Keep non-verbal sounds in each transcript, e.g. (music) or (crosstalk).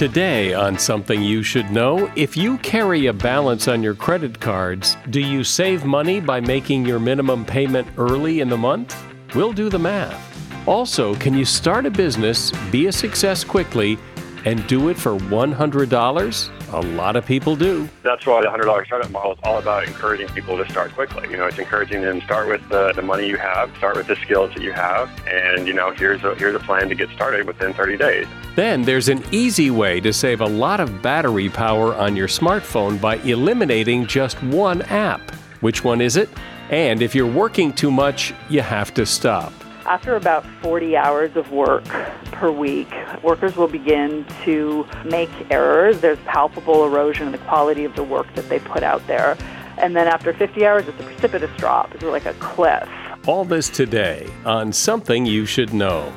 Today, on Something You Should Know, if you carry a balance on your credit cards, do you save money by making your minimum payment early in the month? We'll do the math. Also, can you start a business, be a success quickly, and do it for $100? A lot of people do. That's why the $100 startup model is all about encouraging people to start quickly. You know, it's encouraging them to start with the, the money you have, start with the skills that you have, and, you know, here's a, here's a plan to get started within 30 days. Then there's an easy way to save a lot of battery power on your smartphone by eliminating just one app. Which one is it? And if you're working too much, you have to stop. After about 40 hours of work per week, workers will begin to make errors. There's palpable erosion in the quality of the work that they put out there. And then after 50 hours, it's a precipitous drop. It's like a cliff. All this today on Something You Should Know.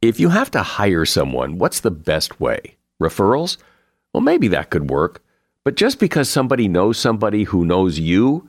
If you have to hire someone, what's the best way? Referrals? Well, maybe that could work. But just because somebody knows somebody who knows you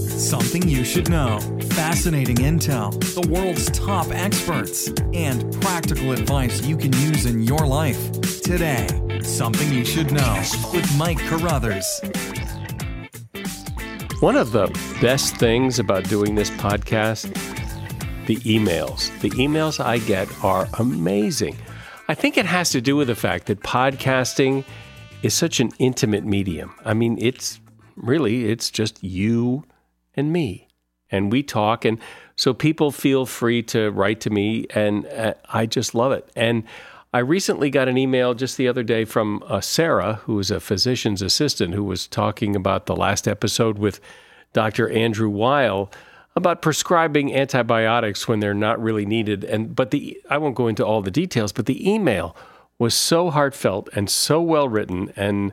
Something you should know. Fascinating intel, the world's top experts, and practical advice you can use in your life. Today, Something You Should Know with Mike Carruthers. One of the best things about doing this podcast, the emails. The emails I get are amazing. I think it has to do with the fact that podcasting is such an intimate medium. I mean, it's really it's just you and me. And we talk. And so people feel free to write to me. And uh, I just love it. And I recently got an email just the other day from uh, Sarah, who is a physician's assistant, who was talking about the last episode with Dr. Andrew Weil about prescribing antibiotics when they're not really needed. And but the I won't go into all the details, but the email was so heartfelt and so well written and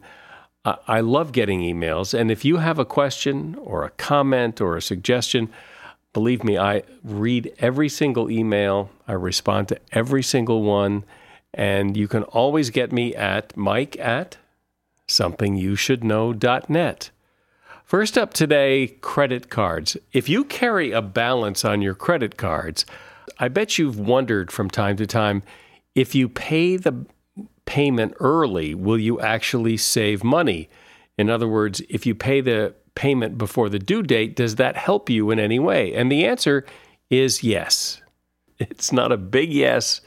I love getting emails. And if you have a question or a comment or a suggestion, believe me, I read every single email, I respond to every single one. And you can always get me at mike at somethingyoushouldknow.net. First up today, credit cards. If you carry a balance on your credit cards, I bet you've wondered from time to time if you pay the payment early, will you actually save money? In other words, if you pay the payment before the due date, does that help you in any way? And the answer is yes. (laughs) It's not a big yes,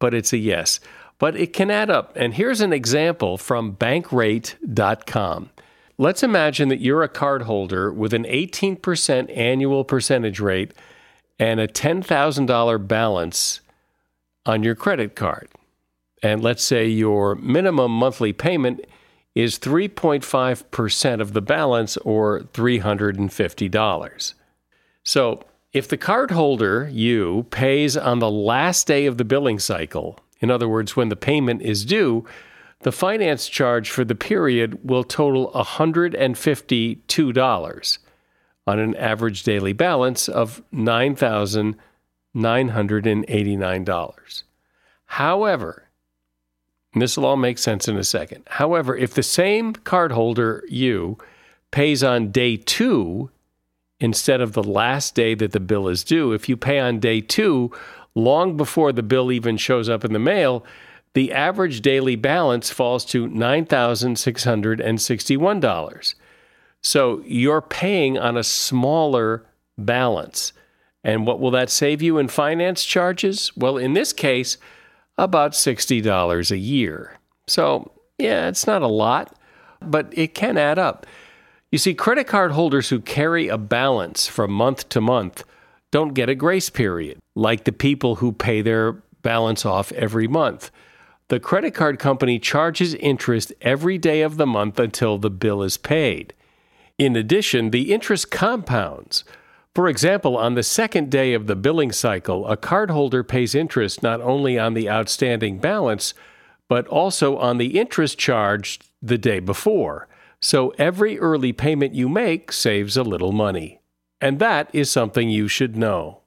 but it's a yes. But it can add up. And here's an example from bankrate.com. Let's imagine that you're a cardholder with an 18% annual percentage rate and a $10,000 balance on your credit card and let's say your minimum monthly payment is 3.5% of the balance or $350. So, if the cardholder, you, pays on the last day of the billing cycle, in other words, when the payment is due, the finance charge for the period will total $152 on an average daily balance of $9,989. However, and this will all make sense in a second. However, if the same cardholder, you, pays on day two instead of the last day that the bill is due. If you pay on day two, long before the bill even shows up in the mail, the average daily balance falls to $9,661. So you're paying on a smaller balance. And what will that save you in finance charges? Well, in this case, about $60 a year. So, yeah, it's not a lot, but it can add up. You see, credit card holders who carry a balance from month to month don't get a grace period, like the people who pay their balance off every month. The credit card company charges interest every day of the month until the bill is paid. In addition, the interest compounds. For example, on the second day of the billing cycle, a cardholder pays interest not only on the outstanding balance, but also on the interest charged the day before. So every early payment you make saves a little money. And that is something you should know.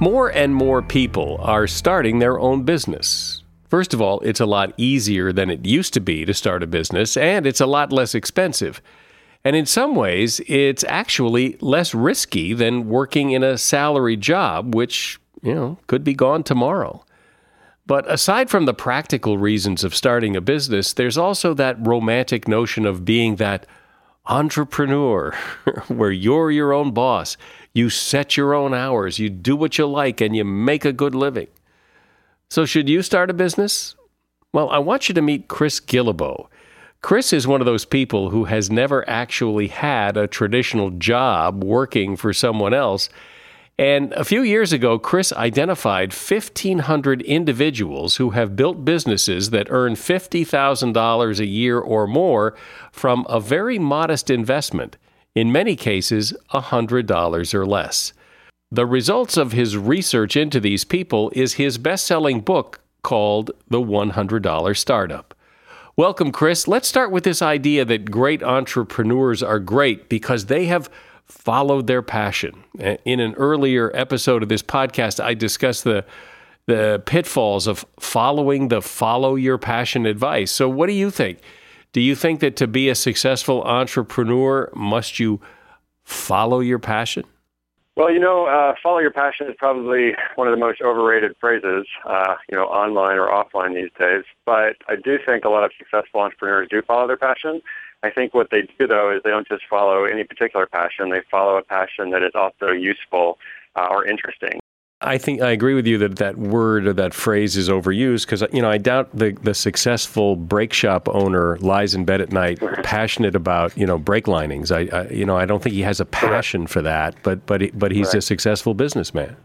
More and more people are starting their own business. First of all, it's a lot easier than it used to be to start a business, and it's a lot less expensive. And in some ways, it's actually less risky than working in a salary job, which, you know, could be gone tomorrow. But aside from the practical reasons of starting a business, there's also that romantic notion of being that entrepreneur (laughs) where you're your own boss. You set your own hours, you do what you like, and you make a good living. So, should you start a business? Well, I want you to meet Chris Guillebeau. Chris is one of those people who has never actually had a traditional job working for someone else. And a few years ago, Chris identified 1,500 individuals who have built businesses that earn $50,000 a year or more from a very modest investment, in many cases, $100 or less. The results of his research into these people is his best selling book called The $100 Startup. Welcome, Chris. Let's start with this idea that great entrepreneurs are great because they have followed their passion. In an earlier episode of this podcast, I discussed the the pitfalls of following the follow your passion advice. So what do you think? Do you think that to be a successful entrepreneur must you follow your passion? Well, you know, uh, follow your passion is probably one of the most overrated phrases, uh, you know, online or offline these days. But I do think a lot of successful entrepreneurs do follow their passion. I think what they do, though, is they don't just follow any particular passion. They follow a passion that is also useful uh, or interesting. I think I agree with you that that word or that phrase is overused because you know I doubt the the successful brake shop owner lies in bed at night passionate about you know brake linings. I, I you know I don't think he has a passion for that, but but but he's right. a successful businessman.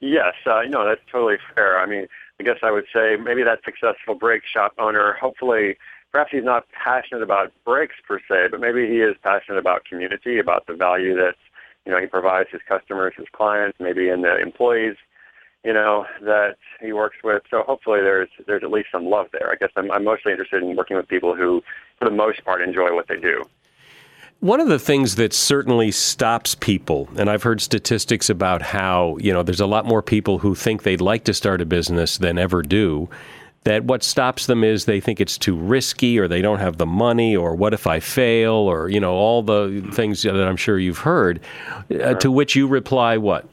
Yes, uh, know that's totally fair. I mean, I guess I would say maybe that successful brake shop owner, hopefully, perhaps he's not passionate about brakes per se, but maybe he is passionate about community, about the value that's you know, he provides his customers, his clients, maybe in the employees, you know, that he works with. So hopefully there's there's at least some love there. I guess I'm, I'm mostly interested in working with people who, for the most part, enjoy what they do. One of the things that certainly stops people, and I've heard statistics about how, you know, there's a lot more people who think they'd like to start a business than ever do that what stops them is they think it's too risky or they don't have the money or what if I fail or, you know, all the things that I'm sure you've heard. Uh, to which you reply what?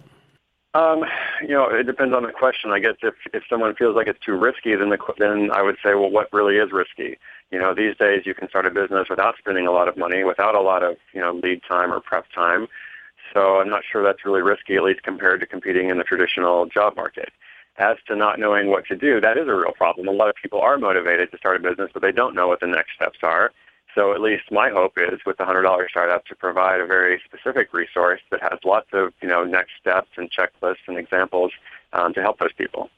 Um, you know, it depends on the question. I guess if if someone feels like it's too risky, then the then I would say, well, what really is risky? You know, these days you can start a business without spending a lot of money, without a lot of you know lead time or prep time. So I'm not sure that's really risky, at least compared to competing in the traditional job market as to not knowing what to do, that is a real problem. A lot of people are motivated to start a business, but they don't know what the next steps are. So at least my hope is with the $100 startup to provide a very specific resource that has lots of, you know, next steps and checklists and examples um, to help those people.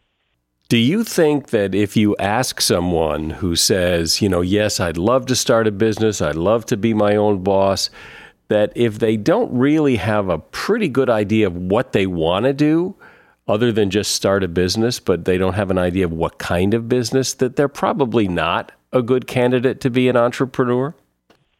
Do you think that if you ask someone who says, you know, yes, I'd love to start a business, I'd love to be my own boss, that if they don't really have a pretty good idea of what they want to do, other than just start a business, but they don't have an idea of what kind of business, that they're probably not a good candidate to be an entrepreneur?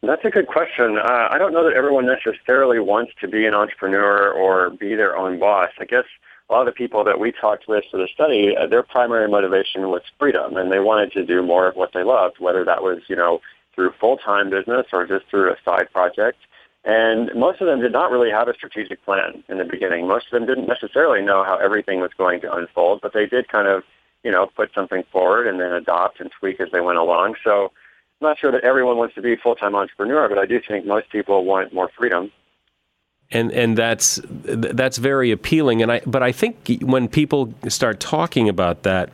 That's a good question. Uh, I don't know that everyone necessarily wants to be an entrepreneur or be their own boss. I guess a lot of the people that we talked with for the study, uh, their primary motivation was freedom, and they wanted to do more of what they loved, whether that was, you know, through full-time business or just through a side project. And most of them did not really have a strategic plan in the beginning. Most of them didn't necessarily know how everything was going to unfold, but they did kind of, you know, put something forward and then adopt and tweak as they went along. So I'm not sure that everyone wants to be a full-time entrepreneur, but I do think most people want more freedom and and that's that's very appealing and I but I think when people start talking about that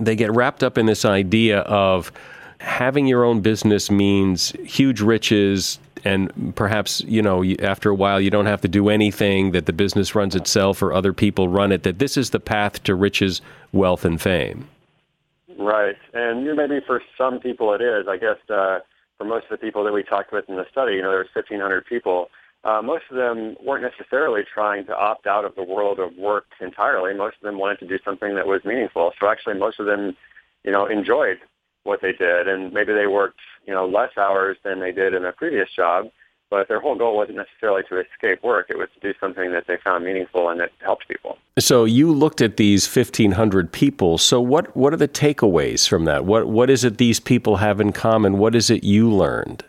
they get wrapped up in this idea of having your own business means huge riches and perhaps you know after a while you don't have to do anything that the business runs itself or other people run it that this is the path to riches wealth and fame right and you maybe for some people it is i guess uh, for most of the people that we talked with in the study you know there was 1500 people uh, most of them weren't necessarily trying to opt out of the world of work entirely. Most of them wanted to do something that was meaningful. So actually, most of them, you know, enjoyed what they did, and maybe they worked, you know, less hours than they did in a previous job. But their whole goal wasn't necessarily to escape work. It was to do something that they found meaningful and that helped people. So you looked at these 1,500 people. So what, what are the takeaways from that? What, what is it these people have in common? What is it you learned?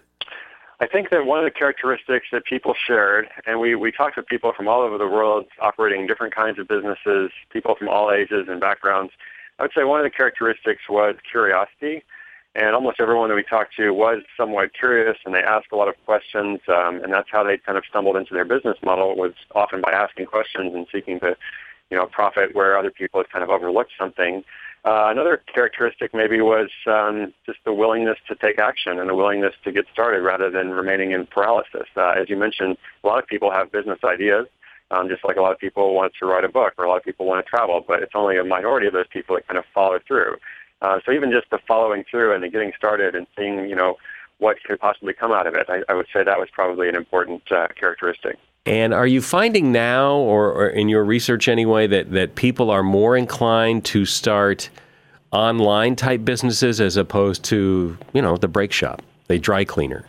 I think that one of the characteristics that people shared, and we, we talked to people from all over the world operating different kinds of businesses, people from all ages and backgrounds. I would say one of the characteristics was curiosity. And almost everyone that we talked to was somewhat curious, and they asked a lot of questions, um, and that's how they kind of stumbled into their business model was often by asking questions and seeking to, you know, profit where other people had kind of overlooked something. Uh, another characteristic maybe was um, just the willingness to take action and the willingness to get started rather than remaining in paralysis. Uh, as you mentioned, a lot of people have business ideas, um, just like a lot of people want to write a book or a lot of people want to travel, but it's only a minority of those people that kind of follow through. Uh, so even just the following through and the getting started and seeing, you know, what could possibly come out of it, I, I would say that was probably an important uh, characteristic. And are you finding now, or, or, in your research anyway, that, that people are more inclined to start online type businesses as opposed to, you know, the brake shop, the dry cleaner?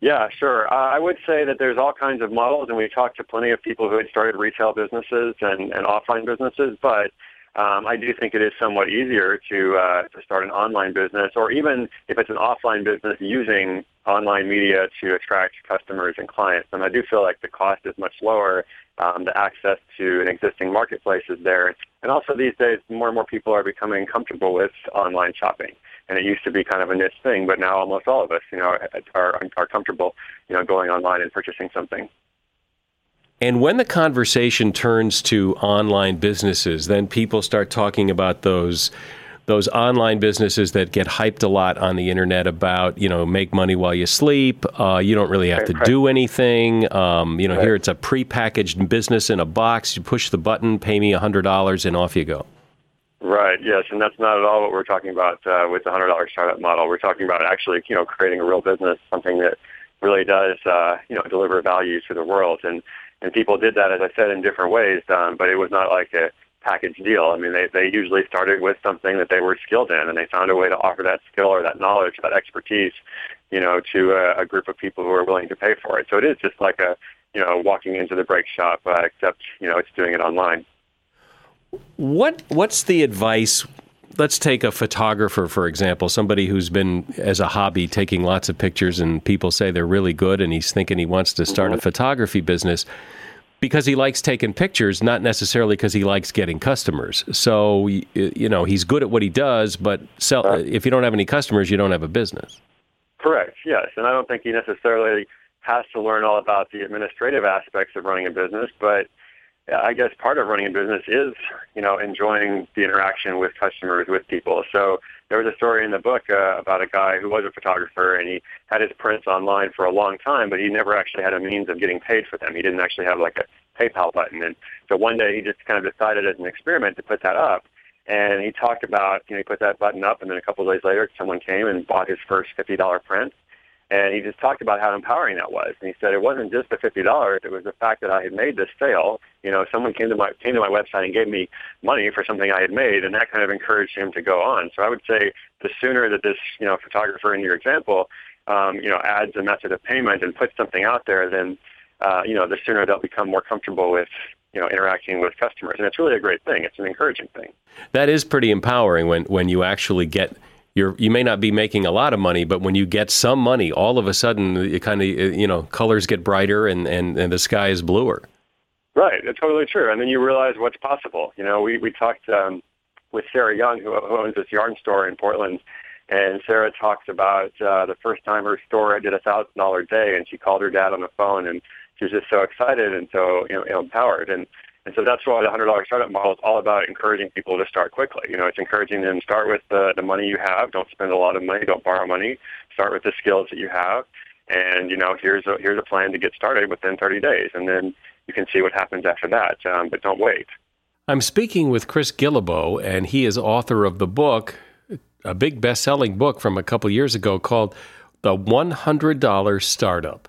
Yeah, sure. Uh, I would say that there's all kinds of models, and we talked to plenty of people who had started retail businesses and, and offline businesses, but um, I do think it is somewhat easier to uh, to start an online business, or even if it's an offline business, using online media to attract customers and clients. And I do feel like the cost is much lower. Um, the access to an existing marketplace is there, and also these days, more and more people are becoming comfortable with online shopping. And it used to be kind of a niche thing, but now almost all of us, you know, are are comfortable, you know, going online and purchasing something. And when the conversation turns to online businesses, then people start talking about those those online businesses that get hyped a lot on the internet about you know make money while you sleep. Uh, you don't really have to do anything. Um, you know, here it's a prepackaged business in a box. You push the button, pay me a hundred dollars, and off you go. Right. Yes, and that's not at all what we're talking about uh, with the hundred dollar startup model. We're talking about actually you know creating a real business, something that really does uh, you know deliver value to the world and and people did that, as I said, in different ways. Um, but it was not like a package deal. I mean, they they usually started with something that they were skilled in, and they found a way to offer that skill or that knowledge, that expertise, you know, to a, a group of people who are willing to pay for it. So it is just like a you know walking into the brake shop, uh, except you know it's doing it online. What what's the advice let's take a photographer for example somebody who's been as a hobby taking lots of pictures and people say they're really good and he's thinking he wants to start mm-hmm. a photography business because he likes taking pictures not necessarily because he likes getting customers. So you know he's good at what he does but sell, if you don't have any customers you don't have a business. Correct yes and i don't think he necessarily has to learn all about the administrative aspects of running a business but I guess part of running a business is, you know, enjoying the interaction with customers, with people. So there was a story in the book uh, about a guy who was a photographer and he had his prints online for a long time, but he never actually had a means of getting paid for them. He didn't actually have like a PayPal button. And so one day he just kind of decided as an experiment to put that up. And he talked about, you know, he put that button up and then a couple of days later someone came and bought his first $50 print. And he just talked about how empowering that was. And he said it wasn't just the fifty dollars; it was the fact that I had made this sale. You know, someone came to my came to my website and gave me money for something I had made, and that kind of encouraged him to go on. So I would say the sooner that this you know photographer in your example, um, you know, adds a method of payment and puts something out there, then uh, you know the sooner they'll become more comfortable with you know interacting with customers, and it's really a great thing. It's an encouraging thing. That is pretty empowering when when you actually get you're you may not be making a lot of money, but when you get some money, all of a sudden it kind of you know colors get brighter and, and, and the sky is bluer. Right, it's totally true. And then you realize what's possible. You know, we we talked um, with Sarah Young, who, who owns this yarn store in Portland, and Sarah talks about uh, the first time her store did a thousand dollar day, and she called her dad on the phone, and she was just so excited and so you know, empowered. And and so that's why the hundred dollar startup model is all about encouraging people to start quickly. You know, it's encouraging them to start with the, the money you have. Don't spend a lot of money. Don't borrow money. Start with the skills that you have. And you know, here's a here's a plan to get started within 30 days, and then you can see what happens after that. Um, but don't wait. I'm speaking with Chris Guillebeau, and he is author of the book, a big best-selling book from a couple years ago called "The $100 Startup."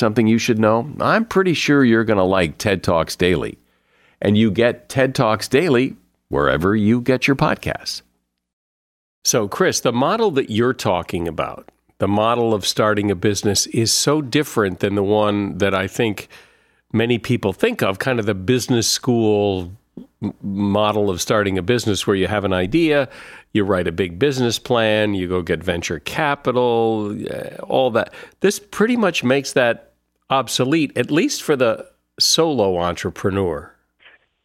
something you should know? I'm pretty sure you're going to like TED Talks Daily. And you get TED Talks Daily wherever you get your podcasts. So, Chris, the model that you're talking about, the model of starting a business, is so different than the one that I think many people think of, kind of the business school model of starting a business where you have an idea, you write a big business plan, you go get venture capital, eh, all that. This pretty much makes that obsolete, at least for the solo entrepreneur.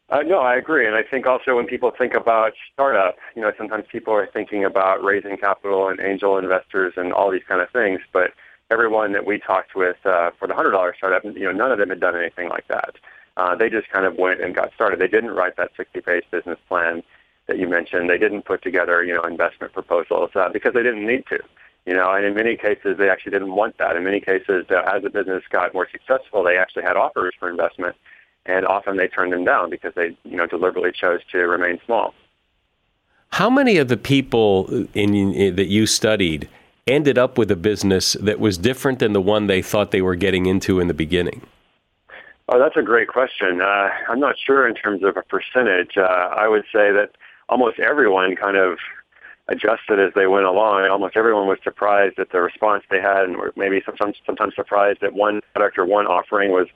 Uh, no, I agree. And I think also when people think about startup, you know, sometimes people are thinking about raising capital and angel investors and all these kind of things. But everyone that we talked with uh, for the $100 startup, you know, none of them had done anything like that. Uh, they just kind of went and got started. They didn't write that 60-page business plan that you mentioned. They didn't put together, you know, investment proposals uh, because they didn't need to. You know, and in many cases, they actually didn't want that. In many cases, uh, as the business got more successful, they actually had offers for investment, and often they turned them down because they, you know, deliberately chose to remain small. How many of the people in, in, that you studied ended up with a business that was different than the one they thought they were getting into in the beginning? Oh, that's a great question. Uh, I'm not sure in terms of a percentage. Uh, I would say that almost everyone kind of adjusted as they went along. Almost everyone was surprised at the response they had, and were maybe sometimes sometimes surprised that one product or one offering was,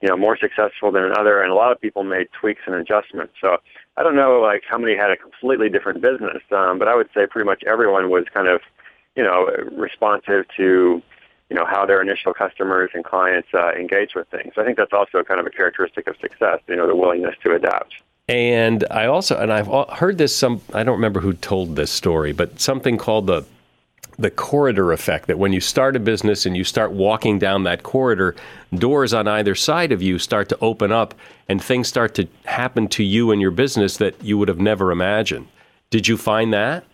you know, more successful than another. And a lot of people made tweaks and adjustments. So I don't know like how many had a completely different business, um, but I would say pretty much everyone was kind of, you know, responsive to. You know how their initial customers and clients uh, engage with things. I think that's also kind of a characteristic of success. You know, the willingness to adapt. And I also, and I've heard this. Some I don't remember who told this story, but something called the the corridor effect. That when you start a business and you start walking down that corridor, doors on either side of you start to open up, and things start to happen to you and your business that you would have never imagined. Did you find that?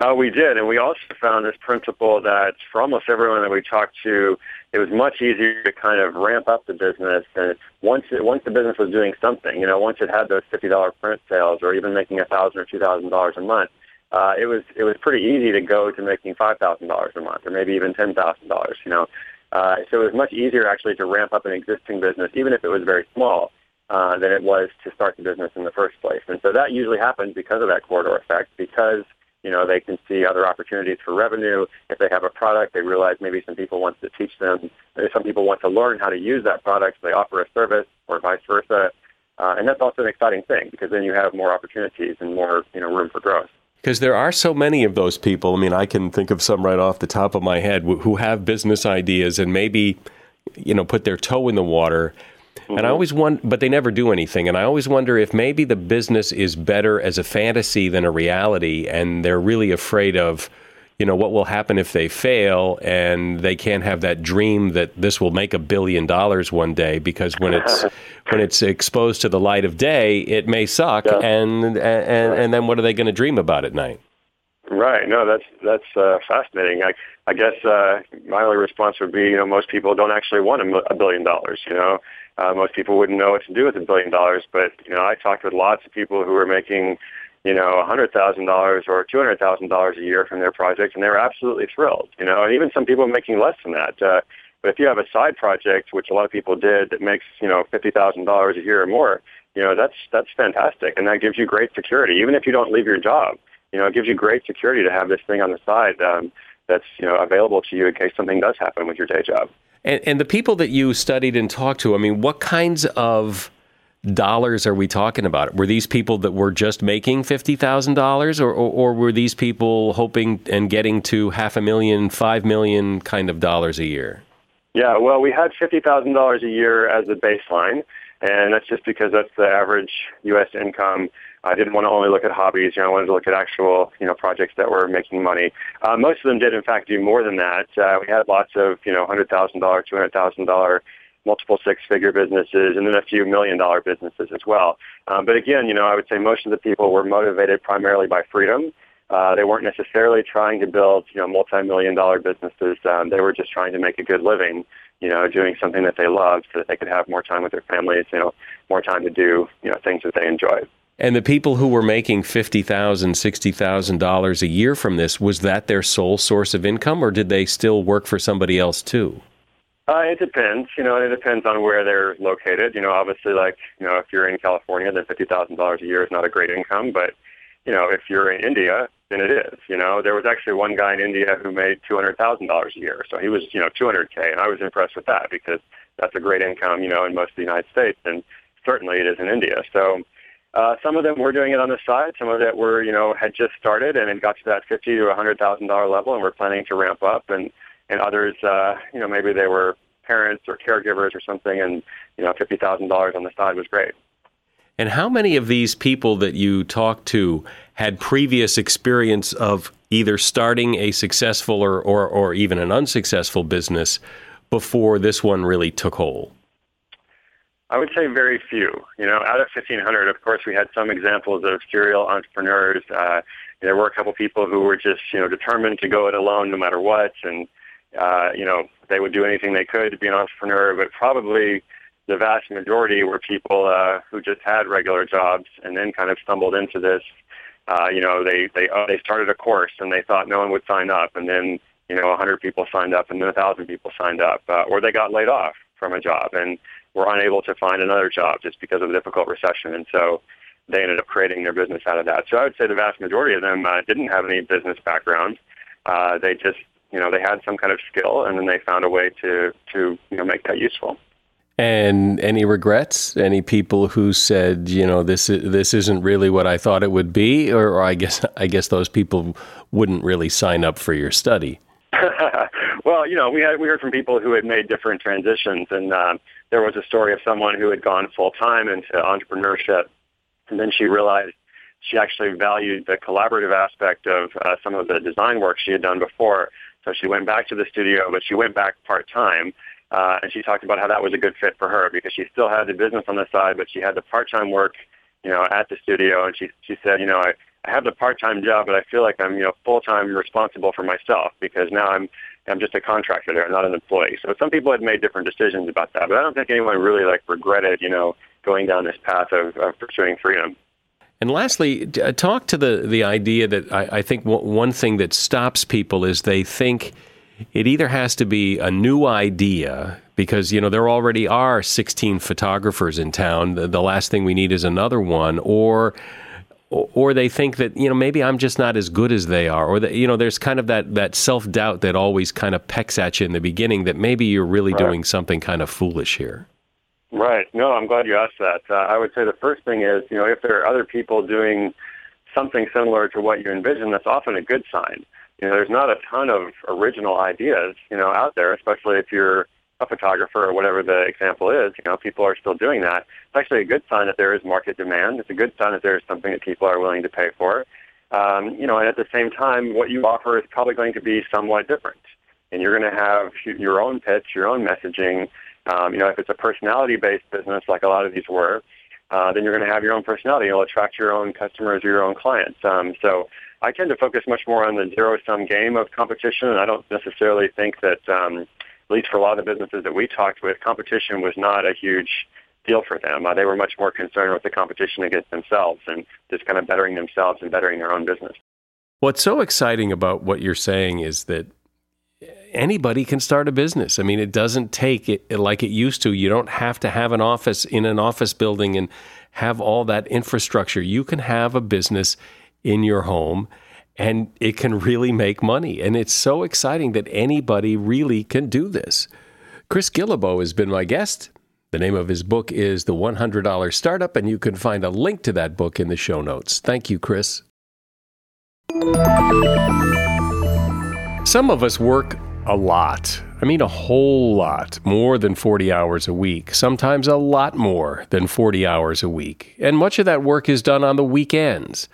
Uh, we did, and we also found this principle that for almost everyone that we talked to, it was much easier to kind of ramp up the business. And once it, once the business was doing something, you know, once it had those fifty dollar print sales, or even making a thousand or two thousand dollars a month, uh, it was it was pretty easy to go to making five thousand dollars a month, or maybe even ten thousand dollars. You know, uh, so it was much easier actually to ramp up an existing business, even if it was very small, uh, than it was to start the business in the first place. And so that usually happens because of that corridor effect, because you know, they can see other opportunities for revenue. If they have a product, they realize maybe some people want to teach them. Some people want to learn how to use that product. So they offer a service or vice versa. Uh, and that's also an exciting thing because then you have more opportunities and more, you know, room for growth. Because there are so many of those people. I mean, I can think of some right off the top of my head who have business ideas and maybe, you know, put their toe in the water Mm-hmm. And I always wonder, but they never do anything. And I always wonder if maybe the business is better as a fantasy than a reality, and they're really afraid of, you know, what will happen if they fail, and they can't have that dream that this will make a billion dollars one day because when it's (laughs) when it's exposed to the light of day, it may suck, yeah. and and and then what are they going to dream about at night? Right. No, that's that's uh, fascinating. I I guess uh, my only response would be, you know, most people don't actually want a billion dollars. You know, uh, most people wouldn't know what to do with a billion dollars, but you know, I talked with lots of people who are making, you know, a hundred thousand dollars or two hundred thousand dollars a year from their project, and they were absolutely thrilled. You know, and even some people making less than that. Uh, but if you have a side project, which a lot of people did, that makes you know fifty thousand dollars a year or more, you know, that's that's fantastic, and that gives you great security, even if you don't leave your job. You know, it gives you great security to have this thing on the side um, that's you know available to you in case something does happen with your day job. And, and the people that you studied and talked to, I mean, what kinds of dollars are we talking about? Were these people that were just making fifty thousand dollars, or or were these people hoping and getting to half a million, five million kind of dollars a year? Yeah, well, we had fifty thousand dollars a year as a baseline, and that's just because that's the average U.S. income I didn't want to only look at hobbies. You know, I wanted to look at actual, you know, projects that were making money. Uh, most of them did, in fact, do more than that. Uh, we had lots of, you know, hundred thousand dollar, two hundred thousand dollar, multiple six-figure businesses, and then a few million-dollar businesses as well. Um, but again, you know, I would say most of the people were motivated primarily by freedom. Uh, they weren't necessarily trying to build, you know, multi-million dollar businesses. Um, they were just trying to make a good living, you know, doing something that they loved so that they could have more time with their families, you know, more time to do, you know, things that they enjoyed. And the people who were making fifty thousand, sixty thousand dollars a year from this, was that their sole source of income, or did they still work for somebody else too? Uh, it depends, you know, it depends on where they're located. You know, obviously, like you know, if you're in California, then fifty thousand dollars a year is not a great income. But you know, if you're in India, then it is. You know, there was actually one guy in India who made two hundred thousand dollars a year, so he was, you know, two hundred k, and I was impressed with that because that's a great income, you know, in most of the United States, and certainly it is in India. So uh, some of them were doing it on the side. Some of it were, you know, had just started and it got to that fifty to a hundred thousand dollar level, and were planning to ramp up. And and others, uh, you know, maybe they were parents or caregivers or something, and you know, fifty thousand dollars on the side was great. And how many of these people that you talked to had previous experience of either starting a successful or, or, or even an unsuccessful business before this one really took hold? I would say very few. You know, out of 1,500, of course, we had some examples of serial entrepreneurs. Uh, there were a couple people who were just, you know, determined to go it alone no matter what, and uh, you know, they would do anything they could to be an entrepreneur. But probably the vast majority were people uh, who just had regular jobs and then kind of stumbled into this. Uh, you know, they they uh, they started a course and they thought no one would sign up, and then you know, 100 people signed up, and then 1,000 people signed up, uh, or they got laid off from a job, and were unable to find another job just because of a difficult recession. And so they ended up creating their business out of that. So I would say the vast majority of them uh, didn't have any business background. Uh, they just, you know, they had some kind of skill, and then they found a way to to you know make that useful. And any regrets? Any people who said, you know, this this isn't really what I thought it would be, or, or I guess I guess those people wouldn't really sign up for your study. Well, you know, we had we heard from people who had made different transitions, and um, there was a story of someone who had gone full time into entrepreneurship And then she realized she actually valued the collaborative aspect of uh, some of the design work she had done before. So she went back to the studio, but she went back part-time. Uh, and she talked about how that was a good fit for her because she still had the business on the side, but she had the part-time work, you know, at the studio. And she she said, you know, I, I have the part-time job, but I feel like I'm, you know, full-time responsible for myself because now I'm I'm just a contractor there, not an employee. So some people had made different decisions about that, but I don't think anyone really like regretted, you know, going down this path of, of pursuing freedom. And lastly, uh, talk to the, the idea that I, I think one thing that stops people is they think it either has to be a new idea because you know there already are 16 photographers in town. The, the last thing we need is another one, or or they think that you know maybe I'm just not as good as they are, or that you know there's kind of that that self doubt that always kind of pecks at you in the beginning that maybe you're really right. doing something kind of foolish here. Right. No, I'm glad you asked that. Uh, I would say the first thing is you know if there are other people doing something similar to what you envision, that's often a good sign. You know, there's not a ton of original ideas you know out there, especially if you're a photographer or whatever the example is, you know, people are still doing that. It's actually a good sign that there is market demand. It's a good sign that there is something that people are willing to pay for. Um, you know, and at the same time, what you offer is probably going to be somewhat different. And you're going to have your own pitch, your own messaging. Um, you know, if it's a personality-based business like a lot of these were, uh, then you're going to have your own personality. You'll attract your own customers or your own clients. Um, so I tend to focus much more on the zero-sum game of competition, and I don't necessarily think that um, at least for a lot of the businesses that we talked with, competition was not a huge deal for them. Uh, they were much more concerned with the competition against themselves and just kind of bettering themselves and bettering their own business. What's so exciting about what you're saying is that anybody can start a business. I mean, it doesn't take it like it used to. You don't have to have an office in an office building and have all that infrastructure. You can have a business in your home and it can really make money. And it's so exciting that anybody really can do this. Chris Guillebeau has been my guest. The name of his book is The $100 Startup, and you can find a link to that book in the show notes. Thank you, Chris. Some of us work a lot. I mean, a whole lot, more than 40 hours a week, sometimes a lot more than 40 hours a week. And much of that work is done on the weekends.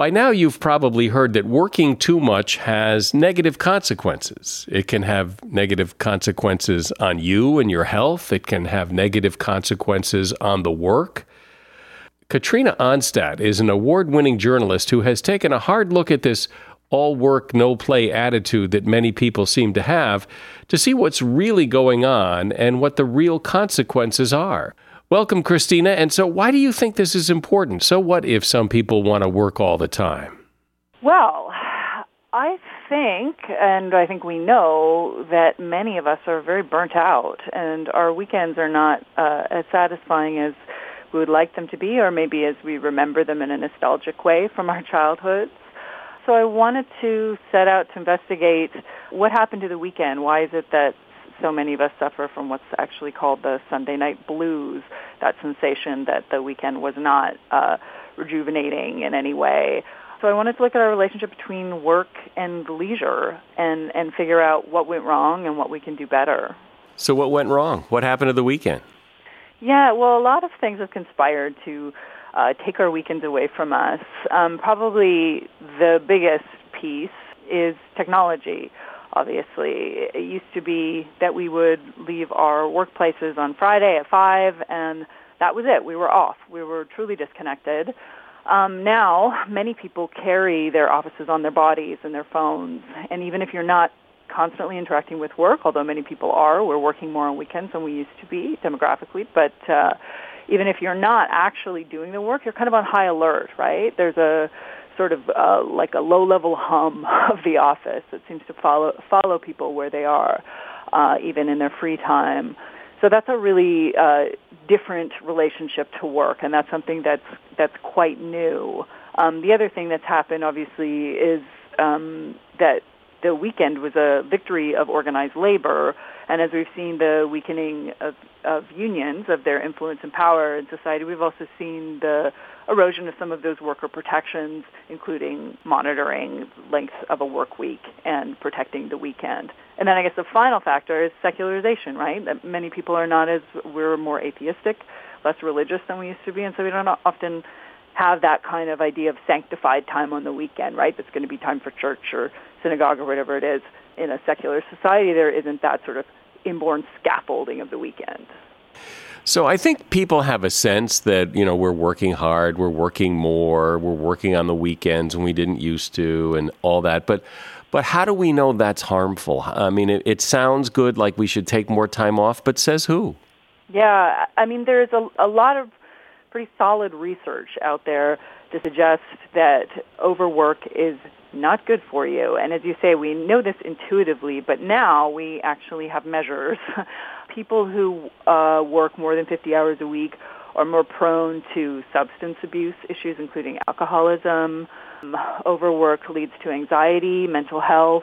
By now, you've probably heard that working too much has negative consequences. It can have negative consequences on you and your health, it can have negative consequences on the work. Katrina Onstad is an award winning journalist who has taken a hard look at this all work, no play attitude that many people seem to have to see what's really going on and what the real consequences are. Welcome, Christina. And so, why do you think this is important? So, what if some people want to work all the time? Well, I think, and I think we know, that many of us are very burnt out, and our weekends are not uh, as satisfying as we would like them to be, or maybe as we remember them in a nostalgic way from our childhoods. So I wanted to set out to investigate what happened to the weekend. Why is it that so many of us suffer from what's actually called the Sunday night blues, that sensation that the weekend was not uh, rejuvenating in any way. So I wanted to look at our relationship between work and leisure and, and figure out what went wrong and what we can do better. So what went wrong? What happened to the weekend? Yeah, well, a lot of things have conspired to uh, take our weekends away from us. Um, probably the biggest piece is technology obviously. It used to be that we would leave our workplaces on Friday at 5 and that was it. We were off. We were truly disconnected. Um, now, many people carry their offices on their bodies and their phones. And even if you're not constantly interacting with work, although many people are, we're working more on weekends than we used to be demographically. But uh, even if you're not actually doing the work, you're kind of on high alert, right? There's a sort of uh, like a low-level hum (laughs) of the office that seems to follow follow people where they are, uh, even in their free time. So that's a really uh, different relationship to work, and that's something that's that's quite new. Um, the other thing that's happened, obviously, is um, that the weekend was a victory of organized labor, and as we've seen the weakening of, of unions, of their influence and power in society, we've also seen the erosion of some of those worker protections, including monitoring length of a work week and protecting the weekend. And then I guess the final factor is secularization, right? That many people are not as, we're more atheistic, less religious than we used to be, and so we don't often have that kind of idea of sanctified time on the weekend, right? That's going to be time for church or synagogue or whatever it is. In a secular society, there isn't that sort of inborn scaffolding of the weekend. So I think people have a sense that, you know, we're working hard, we're working more, we're working on the weekends when we didn't used to and all that. But but how do we know that's harmful? I mean, it, it sounds good like we should take more time off, but says who? Yeah, I mean, there's a, a lot of pretty solid research out there to suggest that overwork is not good for you. And as you say, we know this intuitively, but now we actually have measures. (laughs) People who uh, work more than 50 hours a week are more prone to substance abuse issues, including alcoholism. Overwork leads to anxiety, mental health.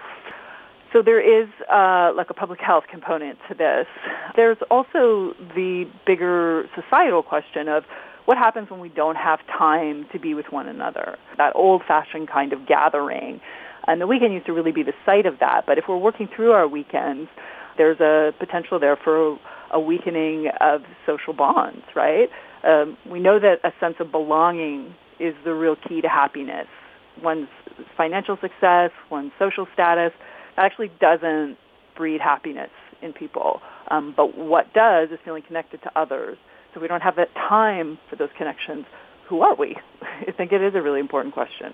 So there is uh, like a public health component to this. There's also the bigger societal question of what happens when we don't have time to be with one another? That old-fashioned kind of gathering. And the weekend used to really be the site of that. But if we're working through our weekends, there's a potential there for a weakening of social bonds, right? Um, we know that a sense of belonging is the real key to happiness. One's financial success, one's social status, actually doesn't breed happiness in people. Um, but what does is feeling connected to others so we don't have that time for those connections, who are we? (laughs) I think it is a really important question.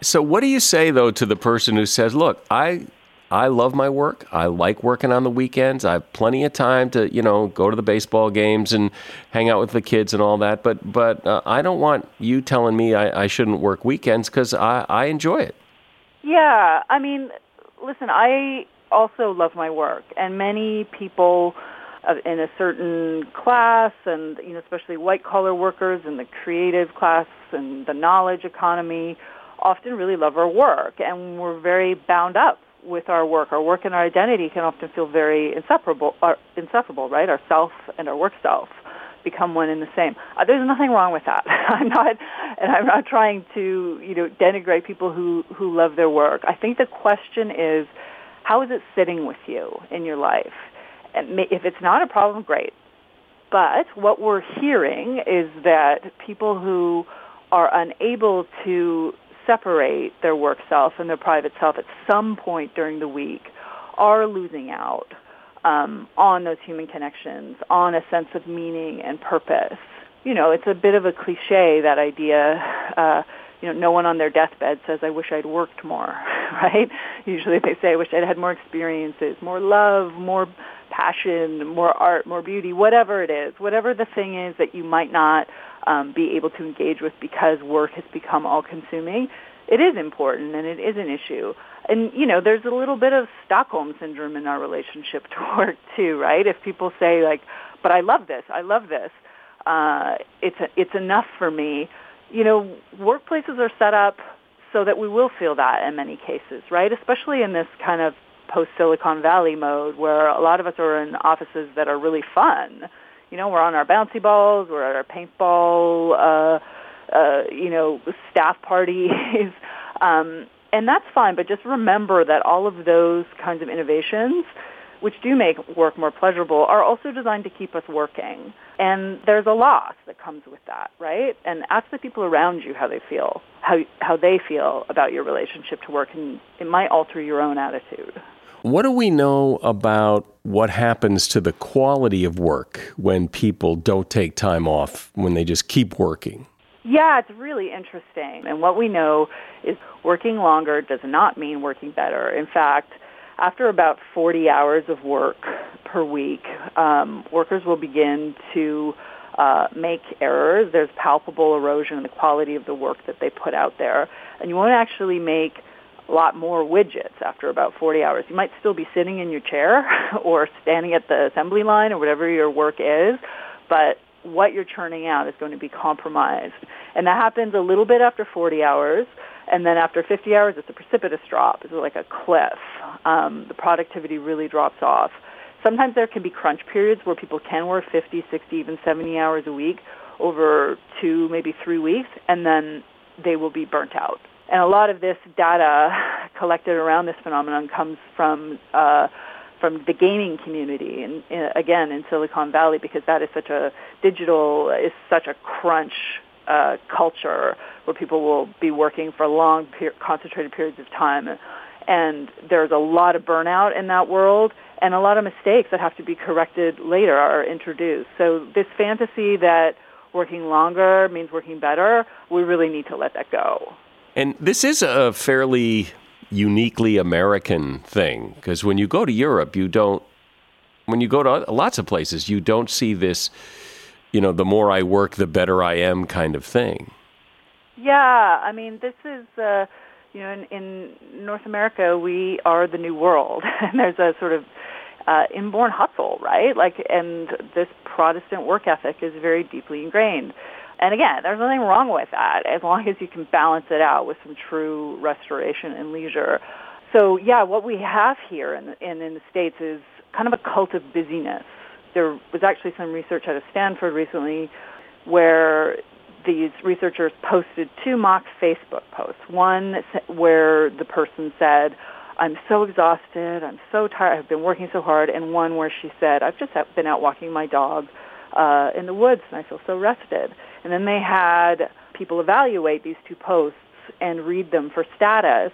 So what do you say though to the person who says, "Look, I I love my work. I like working on the weekends. I have plenty of time to, you know, go to the baseball games and hang out with the kids and all that. But, but uh, I don't want you telling me I, I shouldn't work weekends because I, I enjoy it. Yeah, I mean, listen, I also love my work, and many people in a certain class and you know especially white collar workers and the creative class and the knowledge economy often really love our work. And we're very bound up with our work. Our work and our identity can often feel very inseparable uh, inseparable right? Our self and our work self become one and the same. Uh, there's nothing wrong with that. (laughs) I'm not and i'm not trying to you know denigrate people who who love their work. I think the question is how is it sitting with you in your life if it's not a problem, great. But what we're hearing is that people who are unable to separate their work self and their private self at some point during the week are losing out um, on those human connections, on a sense of meaning and purpose. You know, it's a bit of a cliche, that idea. Uh, you know, no one on their deathbed says, I wish I'd worked more, (laughs) right? Usually they say, I wish I'd had more experiences, more love, more passion, more art, more beauty, whatever it is, whatever the thing is that you might not um, be able to engage with because work has become all-consuming, it is important and it is an issue. And you know, there's a little bit of Stockholm syndrome in our relationship (laughs) to work too, right? If people say like, "But I love this, I love this," uh, it's a, it's enough for me. You know, workplaces are set up so that we will feel that in many cases, right? Especially in this kind of post Silicon Valley mode where a lot of us are in offices that are really fun. You know, we're on our bouncy balls, we're at our paintball, uh, uh, you know, staff parties, (laughs) um, and that's fine. But just remember that all of those kinds of innovations, which do make work more pleasurable, are also designed to keep us working. And there's a loss that comes with that, right? And ask the people around you how they feel, how how they feel about your relationship to work, and it might alter your own attitude. What do we know about what happens to the quality of work when people don't take time off, when they just keep working? Yeah, it's really interesting. And what we know is working longer does not mean working better. In fact, after about 40 hours of work per week, um, workers will begin to uh, make errors. There's palpable erosion in the quality of the work that they put out there. And you won't actually make a lot more widgets after about 40 hours. You might still be sitting in your chair (laughs) or standing at the assembly line or whatever your work is, but what you're churning out is going to be compromised. And that happens a little bit after 40 hours. And then after 50 hours, it's a precipitous drop. It's like a cliff. Um, the productivity really drops off. Sometimes there can be crunch periods where people can work 50, 60, even 70 hours a week over two, maybe three weeks, and then they will be burnt out. And a lot of this data (laughs) collected around this phenomenon comes from uh, from the gaming community, and uh, again in Silicon Valley, because that is such a digital is such a crunch culture where people will be working for long, per- concentrated periods of time. And there's a lot of burnout in that world and a lot of mistakes that have to be corrected later are introduced. So this fantasy that working longer means working better, we really need to let that go. And this is a fairly uniquely American thing because when you go to Europe, you don't, when you go to lots of places, you don't see this, you know, the more I work, the better I am kind of thing. Yeah, I mean, this is, uh, you know, in, in North America, we are the new world, (laughs) and there's a sort of uh, inborn hustle, right? Like, and this Protestant work ethic is very deeply ingrained. And again, there's nothing wrong with that as long as you can balance it out with some true restoration and leisure. So yeah, what we have here in, in, in the States is kind of a cult of busyness. There was actually some research out of Stanford recently where these researchers posted two mock Facebook posts. One where the person said, I'm so exhausted, I'm so tired, I've been working so hard, and one where she said, I've just been out walking my dog uh, in the woods and I feel so rested. And then they had people evaluate these two posts and read them for status.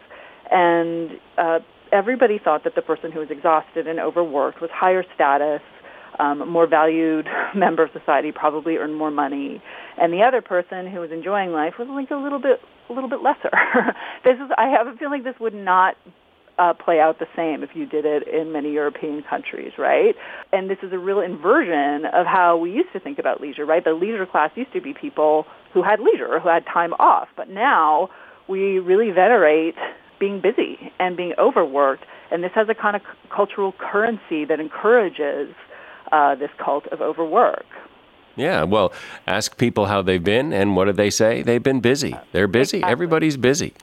And uh, everybody thought that the person who was exhausted and overworked was higher status, um, more valued (laughs) member of society, probably earned more money. And the other person who was enjoying life was like a little bit, a little bit lesser. (laughs) this is, I have a feeling this would not uh, play out the same if you did it in many European countries, right? And this is a real inversion of how we used to think about leisure, right? The leisure class used to be people who had leisure, who had time off, but now we really venerate being busy and being overworked, and this has a kind of c- cultural currency that encourages uh, this cult of overwork. Yeah, well, ask people how they've been, and what do they say? They've been busy. They're busy. Exactly. Everybody's busy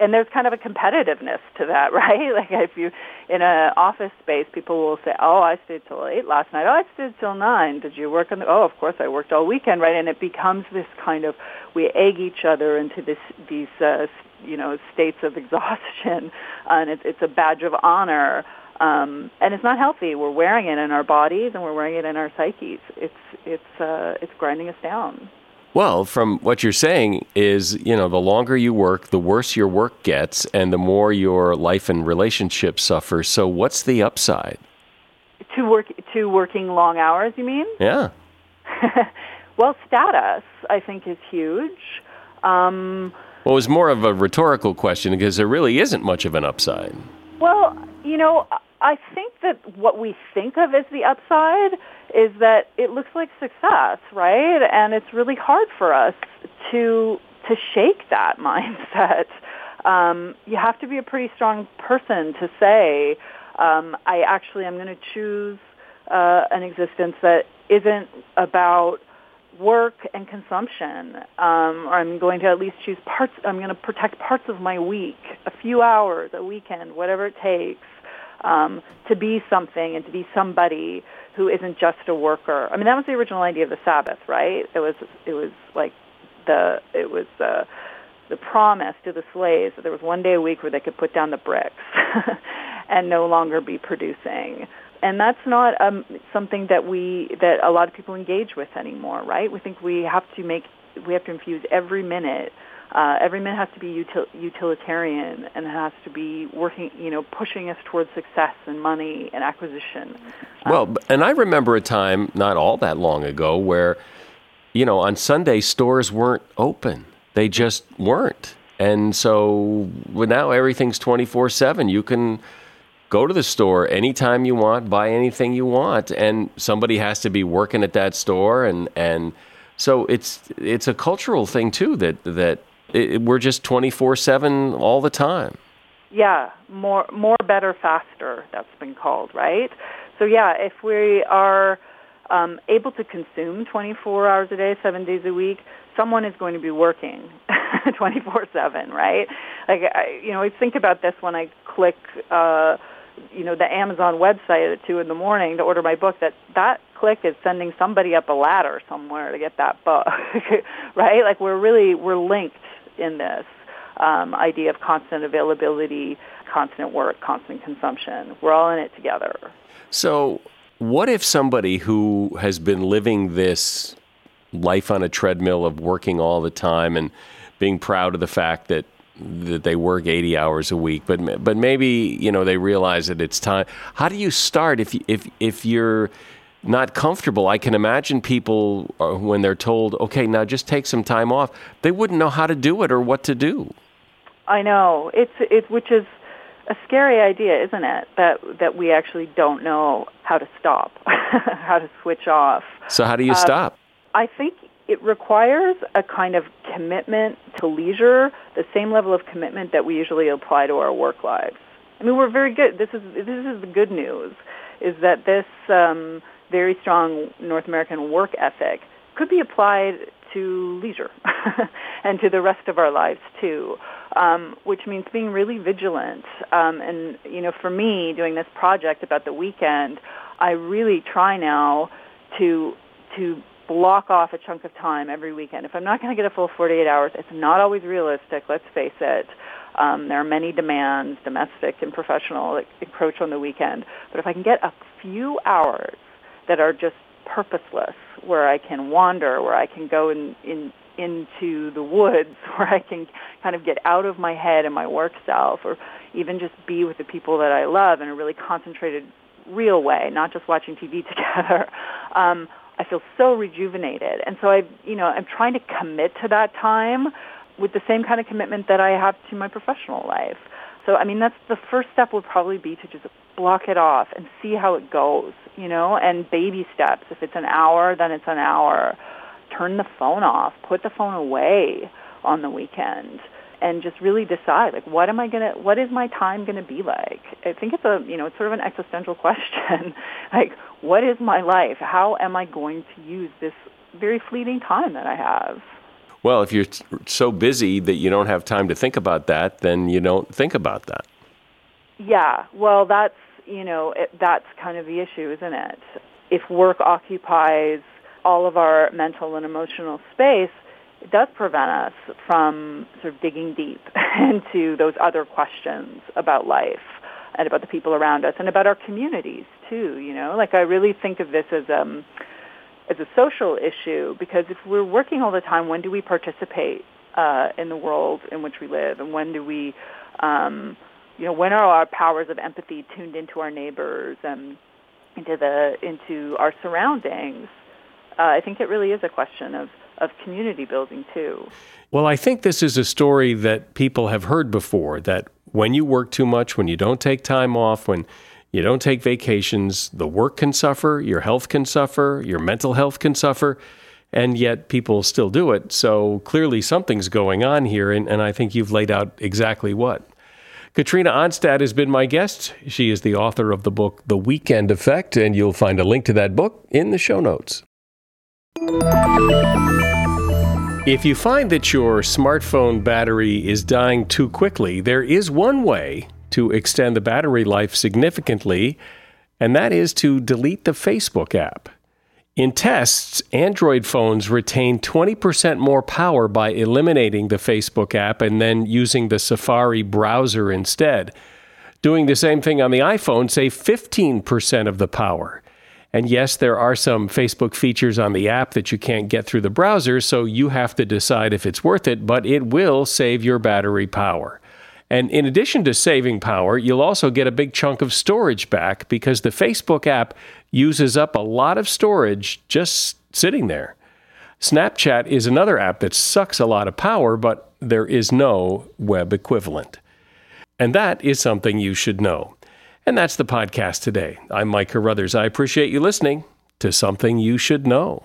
and there's kind of a competitiveness to that, (laughs) right? Like if you in an office space, people will say, "Oh, I stayed till eight last night. Oh, I stayed till nine. Did you work on the? Oh, of course, I worked all weekend, right?" And it becomes this kind of we egg each other into this these uh, you know states of (laughs) exhaustion, and it's it's a badge of honor. Um, and it's not healthy. We're wearing it in our bodies, and we're wearing it in our psyches. It's it's uh, it's grinding us down. Well, from what you're saying is, you know, the longer you work, the worse your work gets, and the more your life and relationships suffer. So, what's the upside? To work to working long hours, you mean? Yeah. (laughs) well, status, I think, is huge. Um, well, it was more of a rhetorical question because there really isn't much of an upside. You know, I think that what we think of as the upside is that it looks like success, right? And it's really hard for us to to shake that (laughs) mindset. Um, you have to be a pretty strong person to say, um, I actually am going to choose uh, an existence that isn't about work and consumption, um, or I'm going to at least choose parts. I'm going to protect parts of my week, a few hours, a weekend, whatever it takes, um, to be something and to be somebody who isn't just a worker. I mean, that was the original idea of the Sabbath, right? It was it was like the it was uh, the promise to the slaves that there was one day a week where they could put down the bricks (laughs) and no longer be producing. And that's not um, something that we that a lot of people engage with anymore, right? We think we have to make we have to infuse every minute uh, every minute has to be util- utilitarian and has to be working, you know, pushing us towards success and money and acquisition. Um, well, and I remember a time not all that long ago where, you know, on Sunday stores weren't open. They just weren't. And so well, now everything's 24 7. You can go to the store anytime you want, buy anything you want, and somebody has to be working at that store. And, and so it's, it's a cultural thing, too, that, that it, we're just 24/7 all the time. Yeah, more more better faster that's been called, right? So yeah, if we are um, able to consume 24 hours a day, 7 days a week, someone is going to be working (laughs) 24/7, right? Like I, you know, I think about this when I click uh you know the Amazon website at two in the morning to order my book that that click is sending somebody up a ladder somewhere to get that book (laughs) right like we're really we're linked in this um, idea of constant availability, constant work, constant consumption. We're all in it together. So, what if somebody who has been living this life on a treadmill of working all the time and being proud of the fact that that they work 80 hours a week but but maybe you know they realize that it's time how do you start if if if you're not comfortable. I can imagine people uh, when they're told okay now just take some time off they wouldn't know how to do it or what to do. I know. It's it which is a scary idea isn't it? That that we actually don't know how to stop (laughs) how to switch off. So how do you uh, stop? I think it requires a kind of commitment to leisure, the same level of commitment that we usually apply to our work lives. I mean, we're very good. This is this is the good news, is that this um, very strong North American work ethic could be applied to leisure (laughs) and to the rest of our lives too, um, which means being really vigilant. Um, and you know, for me, doing this project about the weekend, I really try now to to block off a chunk of time every weekend. If I'm not going to get a full 48 hours, it's not always realistic, let's face it. Um, there are many demands, domestic and professional, that encroach on the weekend. But if I can get a few hours that are just purposeless, where I can wander, where I can go in, in into the woods, (laughs) where I can kind of get out of my head and my work self, or even just be with the people that I love in a really concentrated, real way, not just watching TV (laughs) together. Um, I feel so rejuvenated. And so I, you know, I'm trying to commit to that time with the same kind of commitment that I have to my professional life. So I mean, that's the first step would probably be to just block it off and see how it goes, you know, and baby steps. If it's an hour, then it's an hour. Turn the phone off. Put the phone away on the weekend and just really decide like what am I going to what is my time going to be like? I think it's a, you know, it's sort of an existential (laughs) question. like what is my life? How am I going to use this very fleeting time that I have? Well, if you're so busy that you don't have time to think about that, then you don't think about that. Yeah, well, that's, you know, it, that's kind of the issue, isn't it? If work occupies all of our mental and emotional space, it does prevent us from sort of digging deep (laughs) into those other questions about life and about the people around us and about our communities too. You know, like I really think of this as um as a social issue because if we're working all the time, when do we participate uh, in the world in which we live, and when do we, um, you know, when are our powers of empathy tuned into our neighbors and into the into our surroundings? Uh, I think it really is a question of of community building too. Well, I think this is a story that people have heard before that when you work too much, when you don't take time off, when you don't take vacations, the work can suffer, your health can suffer, your mental health can suffer, and yet people still do it. So clearly something's going on here, and, and I think you've laid out exactly what. Katrina Onstad has been my guest. She is the author of the book, The Weekend Effect, and you'll find a link to that book in the show notes. If you find that your smartphone battery is dying too quickly, there is one way to extend the battery life significantly, and that is to delete the Facebook app. In tests, Android phones retain 20% more power by eliminating the Facebook app and then using the Safari browser instead. Doing the same thing on the iPhone save 15% of the power. And yes, there are some Facebook features on the app that you can't get through the browser, so you have to decide if it's worth it, but it will save your battery power. And in addition to saving power, you'll also get a big chunk of storage back because the Facebook app uses up a lot of storage just sitting there. Snapchat is another app that sucks a lot of power, but there is no web equivalent. And that is something you should know. And that's the podcast today. I'm Mike Carruthers. I appreciate you listening to Something You Should Know.